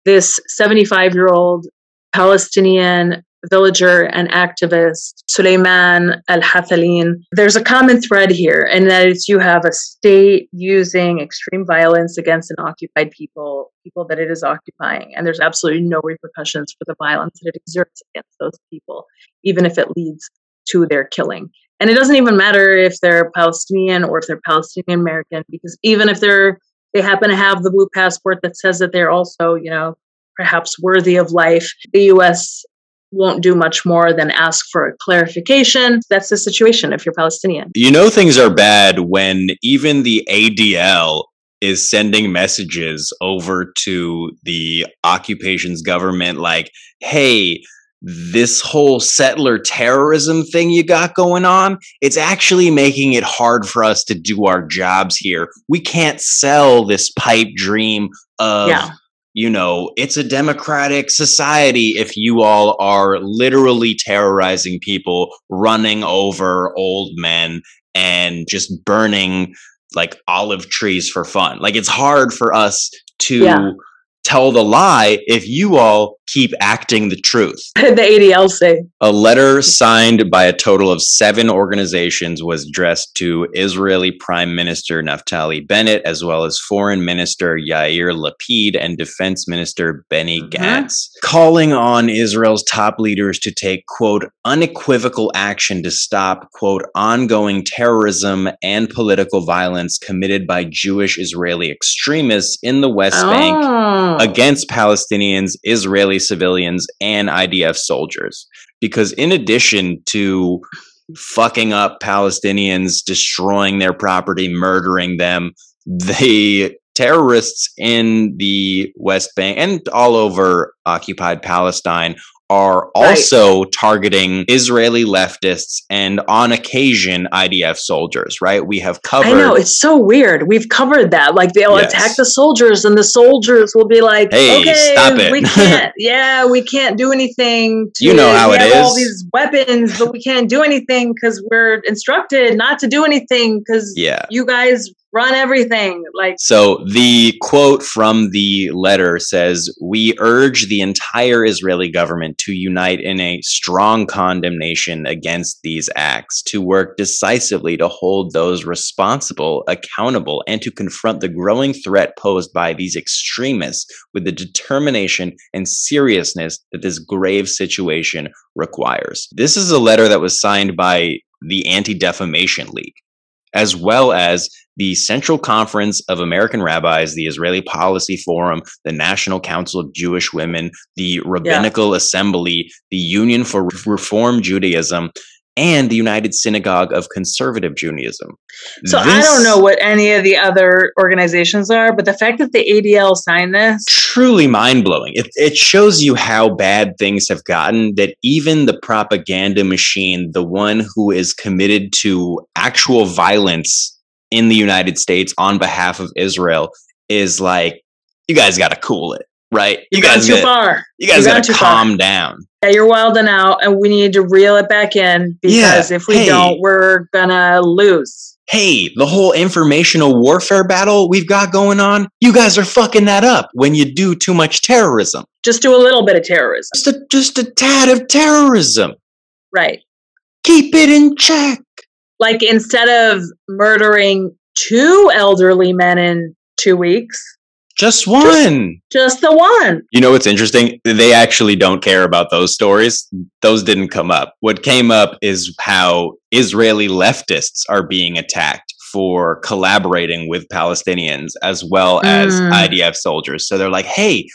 Speaker 2: this 75 year old Palestinian villager and activist Suleiman Al Hathalin. There's a common thread here, and that is you have a state using extreme violence against an occupied people, people that it is occupying, and there's absolutely no repercussions for the violence that it exerts against those people, even if it leads to their killing. And it doesn't even matter if they're Palestinian or if they're Palestinian American, because even if they're they happen to have the blue passport that says that they're also, you know, perhaps worthy of life, the US won't do much more than ask for a clarification. That's the situation if you're Palestinian.
Speaker 1: You know things are bad when even the ADL is sending messages over to the occupation's government like, hey, this whole settler terrorism thing you got going on, it's actually making it hard for us to do our jobs here. We can't sell this pipe dream of, yeah. you know, it's a democratic society if you all are literally terrorizing people, running over old men, and just burning like olive trees for fun. Like it's hard for us to. Yeah tell the lie if you all keep acting the truth. *laughs*
Speaker 2: the ADL say.
Speaker 1: A letter signed by a total of seven organizations was addressed to Israeli Prime Minister Naftali Bennett, as well as Foreign Minister Yair Lapid and Defense Minister Benny mm-hmm. Gantz, calling on Israel's top leaders to take, quote, unequivocal action to stop, quote, ongoing terrorism and political violence committed by Jewish Israeli extremists in the West oh. Bank against Palestinians, Israeli civilians and IDF soldiers. Because in addition to fucking up Palestinians, destroying their property, murdering them, the terrorists in the West Bank and all over occupied Palestine are also right. targeting Israeli leftists and on occasion IDF soldiers, right? We have covered I
Speaker 2: know, it's so weird. We've covered that. Like they'll yes. attack the soldiers and the soldiers will be like,
Speaker 1: hey,
Speaker 2: okay,
Speaker 1: stop it.
Speaker 2: we can't *laughs* yeah, we can't do anything
Speaker 1: to, You know how we it is.
Speaker 2: all these weapons, but we can't do anything because we're instructed not to do anything because
Speaker 1: yeah.
Speaker 2: you guys run everything like
Speaker 1: so the quote from the letter says we urge the entire israeli government to unite in a strong condemnation against these acts to work decisively to hold those responsible accountable and to confront the growing threat posed by these extremists with the determination and seriousness that this grave situation requires. This is a letter that was signed by the anti-defamation league as well as the Central Conference of American Rabbis, the Israeli Policy Forum, the National Council of Jewish Women, the Rabbinical yeah. Assembly, the Union for Reform Judaism, and the United Synagogue of Conservative Judaism.
Speaker 2: So this, I don't know what any of the other organizations are, but the fact that the ADL signed this
Speaker 1: truly mind blowing. It, it shows you how bad things have gotten that even the propaganda machine, the one who is committed to actual violence in the United States on behalf of Israel is like, you guys got to cool it, right?
Speaker 2: You, you guys
Speaker 1: too
Speaker 2: far.
Speaker 1: You guys got to calm far. down.
Speaker 2: Yeah, you're wilding out, and we need to reel it back in because yeah. if we hey. don't, we're gonna lose.
Speaker 1: Hey, the whole informational warfare battle we've got going on, you guys are fucking that up when you do too much terrorism.
Speaker 2: Just do a little bit of terrorism.
Speaker 1: Just a, just a tad of terrorism.
Speaker 2: Right.
Speaker 1: Keep it in check
Speaker 2: like instead of murdering two elderly men in two weeks,
Speaker 1: just one.
Speaker 2: Just, just, the one.
Speaker 1: You know what's interesting? They actually don't care about those stories. Those didn't come up. What came up is how Israeli leftists are being attacked for collaborating with Palestinians as well as
Speaker 2: Mm.
Speaker 1: IDF soldiers. So they're like, hey,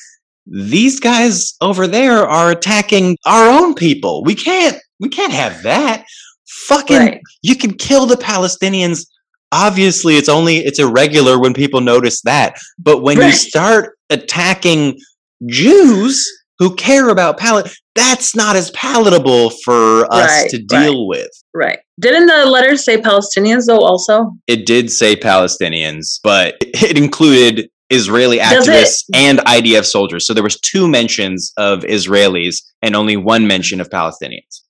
Speaker 1: these guys over there are attacking our own people. We can't we can't have that. Fucking
Speaker 2: Right.
Speaker 1: you can kill the Palestinians. Obviously, it's only it's irregular when people notice that. But when you start attacking Jews who care about Palestine, that's not as palatable for us
Speaker 2: Right,
Speaker 1: to deal with.
Speaker 2: Right. Didn't the letter say Palestinians though also?
Speaker 1: It did say Palestinians, but *laughs* it included Israeli
Speaker 2: Does it-
Speaker 1: activists and IDF soldiers. So there was two mentions of Israelis and only one mention of Palestinians.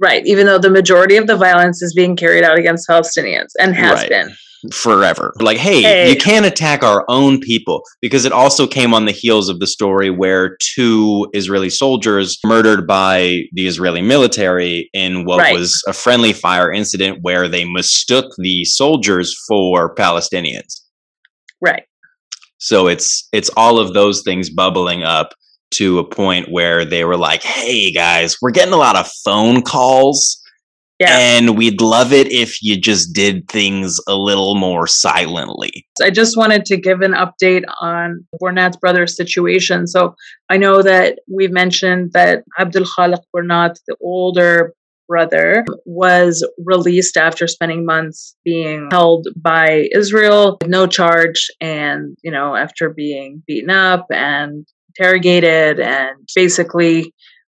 Speaker 2: Right. Even though the majority of the violence is being carried out against Palestinians and has
Speaker 1: Right.
Speaker 2: been.
Speaker 1: forever. Like, hey,
Speaker 2: Hey.
Speaker 1: you can't attack our own people because it also came on the heels of the story where two Israeli soldiers murdered by the Israeli military in what
Speaker 2: Right.
Speaker 1: was a friendly fire incident where they mistook the soldiers for Palestinians.
Speaker 2: Right.
Speaker 1: So it's it's all of those things bubbling up to a point where they were like, "Hey guys, we're getting a lot of phone calls
Speaker 2: Yeah.
Speaker 1: and we'd love it if you just did things a little more silently."
Speaker 2: I just wanted to give an update on Burnat's brother's situation. So I know that we've mentioned that Abdul Khaliq Burnat, the older brother, was released after spending months being held by Israel, with no charge, and you know after being beaten up and interrogated and basically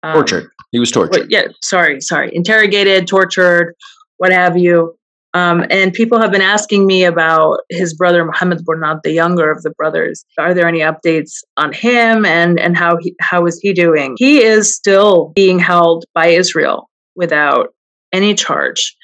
Speaker 2: um,
Speaker 1: Tortured. He was tortured.
Speaker 2: yeah, sorry, sorry, interrogated, tortured, what have you. Um, and people have been asking me about his brother Muhammad Burnat, the younger of the brothers. Are there any updates on him and and how he how is he doing? He is still being held by Israel without any charge.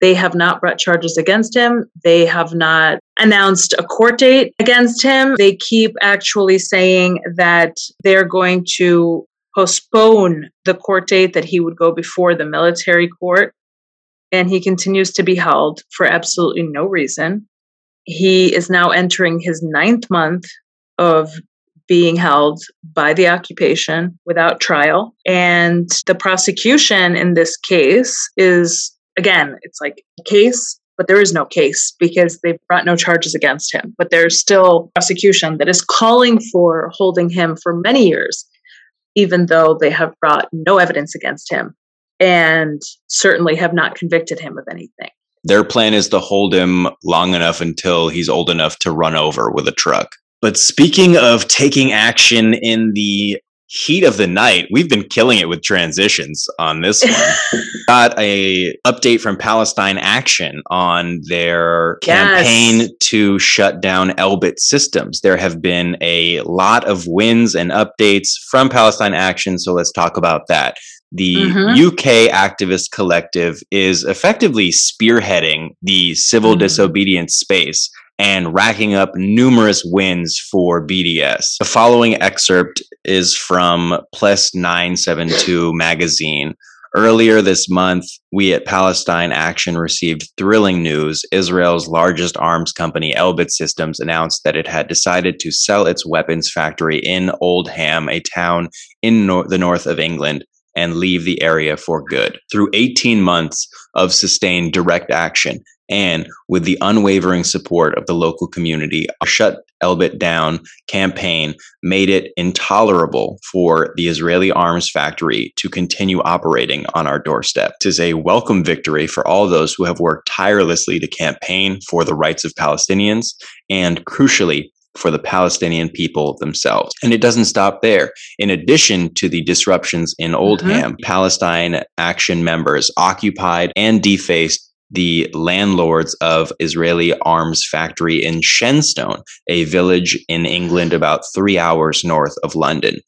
Speaker 2: They have not brought charges against him. They have not announced a court date against him. They keep actually saying that they're going to postpone the court date that he would go before the military court. And he continues to be held for absolutely no reason. He is now entering his ninth month of being held by the occupation without trial. And the prosecution in this case is, again, it's like a case, but there is no case because they've brought no charges against him. But there's still prosecution that is calling for holding him for many years even though they have brought no evidence against him and certainly have not convicted him of anything.
Speaker 1: Their plan is to hold him long enough until he's old enough to run over with a truck. But speaking of taking action in the heat of the night, we've been killing it with transitions on this *laughs* one. Got a update from Palestine Action on their
Speaker 2: Yes.
Speaker 1: campaign to shut down Elbit systems. There have been a lot of wins and updates from Palestine Action, so let's talk about that. The
Speaker 2: Mhm.
Speaker 1: UK activist collective is effectively spearheading the civil
Speaker 2: Mhm.
Speaker 1: disobedience space and racking up numerous wins for BDS. The following excerpt is from Plus 972 magazine. Earlier this month, we at Palestine Action received thrilling news. Israel's largest arms company, Elbit Systems, announced that it had decided to sell its weapons factory in Oldham, a town in nor- the north of England, and leave the area for good. Through 18 months of sustained direct action, and with the unwavering support of the local community, a shut Elbit down campaign made it intolerable for the Israeli arms factory to continue operating on our doorstep. It is a welcome victory for all those who have worked tirelessly to campaign for the rights of Palestinians and, crucially, for the Palestinian people themselves. And it doesn't stop there. In addition to the disruptions in Oldham, uh-huh. Palestine Action members occupied and defaced the landlords of Israeli arms factory in Shenstone, a village in England about three hours north of London.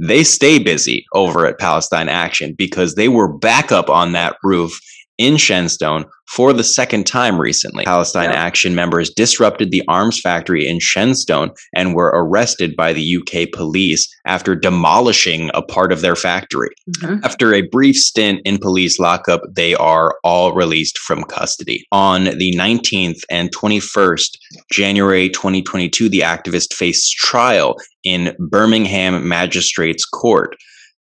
Speaker 1: They stay busy over at Palestine Action because they were back up on that roof in Shenstone for the second time recently. Palestine
Speaker 2: Yeah.
Speaker 1: Action members disrupted the arms factory in Shenstone and were arrested by the UK police after demolishing a part of their factory.
Speaker 2: Mhm.
Speaker 1: After a brief stint in police lockup, they are all released from custody. On the 19th and 21st January 2022, the activist faced trial in Birmingham Magistrates Court.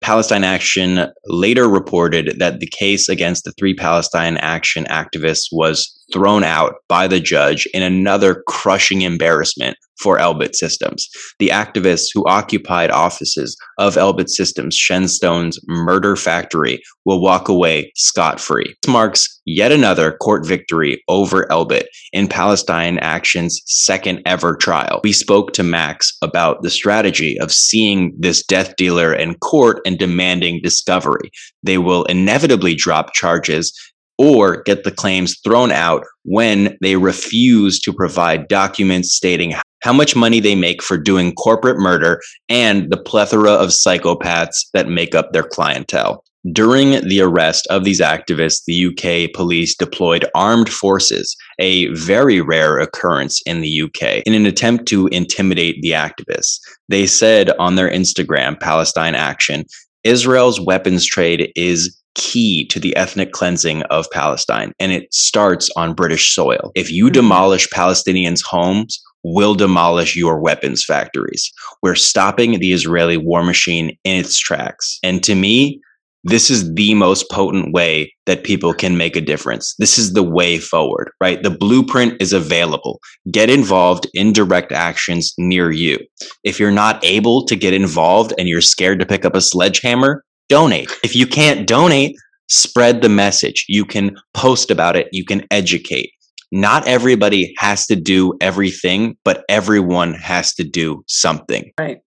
Speaker 1: Palestine Action later reported that the case against the three Palestine Action activists was thrown out by the judge in another crushing embarrassment for Elbit Systems. The activists who occupied offices of Elbit Systems, Shenstone's murder factory, will walk away scot free. This marks yet another court victory over Elbit in Palestine Action's second ever trial. We spoke to Max about the strategy of seeing this death dealer in court and demanding discovery. They will inevitably drop charges or get the claims thrown out when they refuse to provide documents stating how much money they make for doing corporate murder and the plethora of psychopaths that make up their clientele. During the arrest of these activists, the UK police deployed armed forces, a very rare occurrence in the UK, in an attempt to intimidate the activists. They said on their Instagram, Palestine Action, Israel's weapons trade is key to the ethnic cleansing of Palestine, and it starts on British soil. If you mm-hmm. demolish Palestinians' homes, we'll demolish your weapons factories. We're stopping the Israeli war machine in its tracks. And to me, this is the most potent way that people can make a difference. This is the way forward, right? The blueprint is available. Get involved in direct actions near you. If you're not able to get involved and you're scared to pick up a sledgehammer, donate. If you can't donate, spread the message. You can post about it, you can educate. Not everybody has to do everything, but everyone has to do something.
Speaker 2: Right.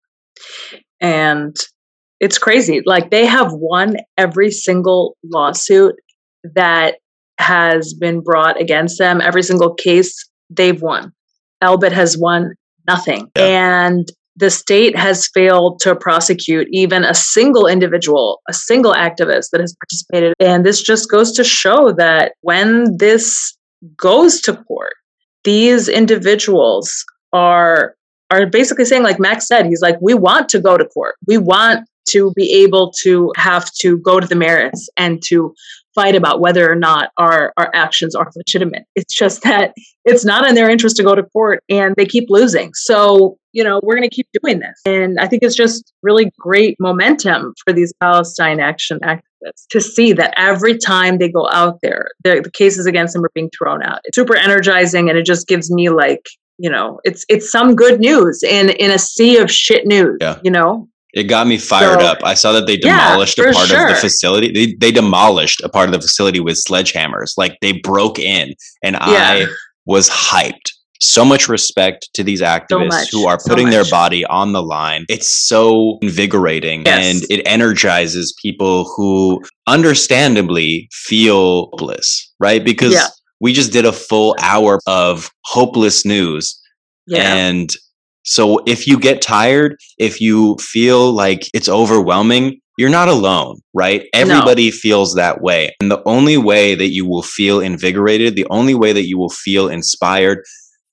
Speaker 2: And it's crazy. Like they have won every single lawsuit that has been brought against them, every single case they've won. Elbit has won nothing. Yeah. And the state has failed to prosecute even a single individual, a single activist that has participated. And this just goes to show that when this goes to court, these individuals are are basically saying, like Max said, he's like, we want to go to court. We want to be able to have to go to the merits and to fight about whether or not our, our actions are legitimate. It's just that it's not in their interest to go to court and they keep losing. So, you know, we're going to keep doing this. And I think it's just really great momentum for these Palestine action activists to see that every time they go out there, the cases against them are being thrown out. It's super energizing and it just gives me like, you know, it's it's some good news in in a sea of shit news. Yeah. You know,
Speaker 1: it got me fired so, up. I saw that they demolished yeah, a part sure. of the facility. They, they demolished a part of the facility with sledgehammers. Like they broke in, and yeah. I was hyped. So much respect to these activists so who are putting so their body on the line. It's so invigorating yes. and it energizes people who understandably feel hopeless, right? Because yeah. we just did a full hour of hopeless news. And so if you get tired, if you feel like it's overwhelming, you're not alone, right? Everybody no. feels that way. And the only way that you will feel invigorated, the only way that you will feel inspired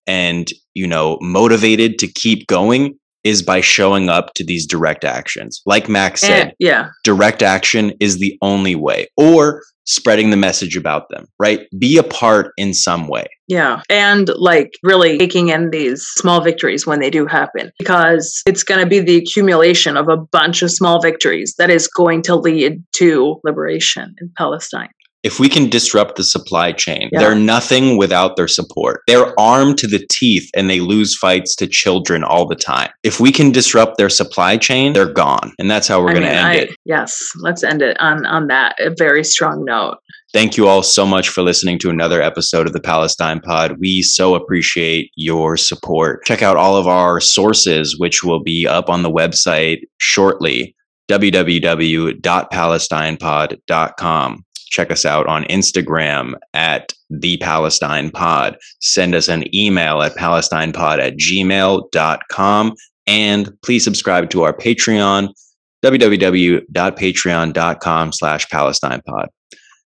Speaker 1: and, you know, motivated to keep going is by showing up to these direct actions. Like Max eh, said, and,
Speaker 2: yeah.
Speaker 1: direct action is the only way. Or spreading the message about them, right? Be a part in some way.
Speaker 2: Yeah. And like really taking in these small victories when they do happen, because it's going to be the accumulation of a bunch of small victories that is going to lead to liberation in Palestine
Speaker 1: if we can disrupt the supply chain, yeah. they're nothing without their support. They're armed to the teeth and they lose fights to children all the time. If we can disrupt their supply chain, they're gone. And that's how we're going to end I, it.
Speaker 2: Yes, let's end it on on that a very strong note.
Speaker 1: Thank you all so much for listening to another episode of the Palestine Pod. We so appreciate your support. Check out all of our sources, which will be up on the website shortly www.palestinepod.com. Check us out on Instagram at the Palestine Pod. Send us an email at palestinepod at gmail.com. And please subscribe to our Patreon, www.patreon.com slash Palestine Pod.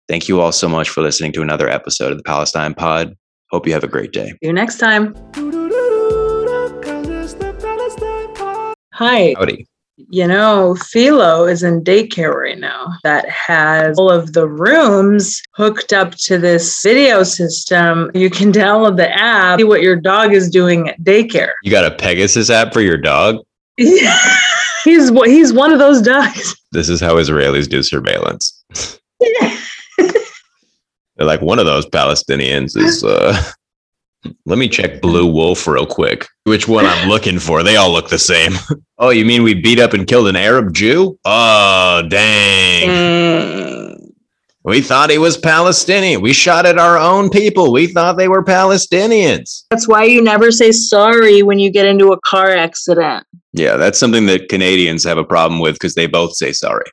Speaker 1: Thank you all so much for listening to another episode of the Palestine Pod. Hope you have a great day.
Speaker 2: See you next time. Hi.
Speaker 1: Howdy
Speaker 2: you know, Philo is in daycare right now that has all of the rooms hooked up to this video system. You can *laughs* download the app, see what your dog is doing at daycare.
Speaker 1: You got a Pegasus app for your dog?
Speaker 2: Yeah. *laughs* he's he's one of those dogs. *laughs*
Speaker 1: This is how Israelis do surveillance. They're like, one of those Palestinians is. Uh, let me check Blue Wolf real quick. Which one I'm looking for? They all look the same. *laughs* oh, you mean we beat up and killed an Arab Jew? Oh, dang.
Speaker 2: Mm.
Speaker 1: We thought he was Palestinian. We shot at our own people. We thought they were Palestinians.
Speaker 2: That's why you never say sorry when you get into a car accident.
Speaker 1: Yeah, that's something that Canadians have a problem with because they both say sorry.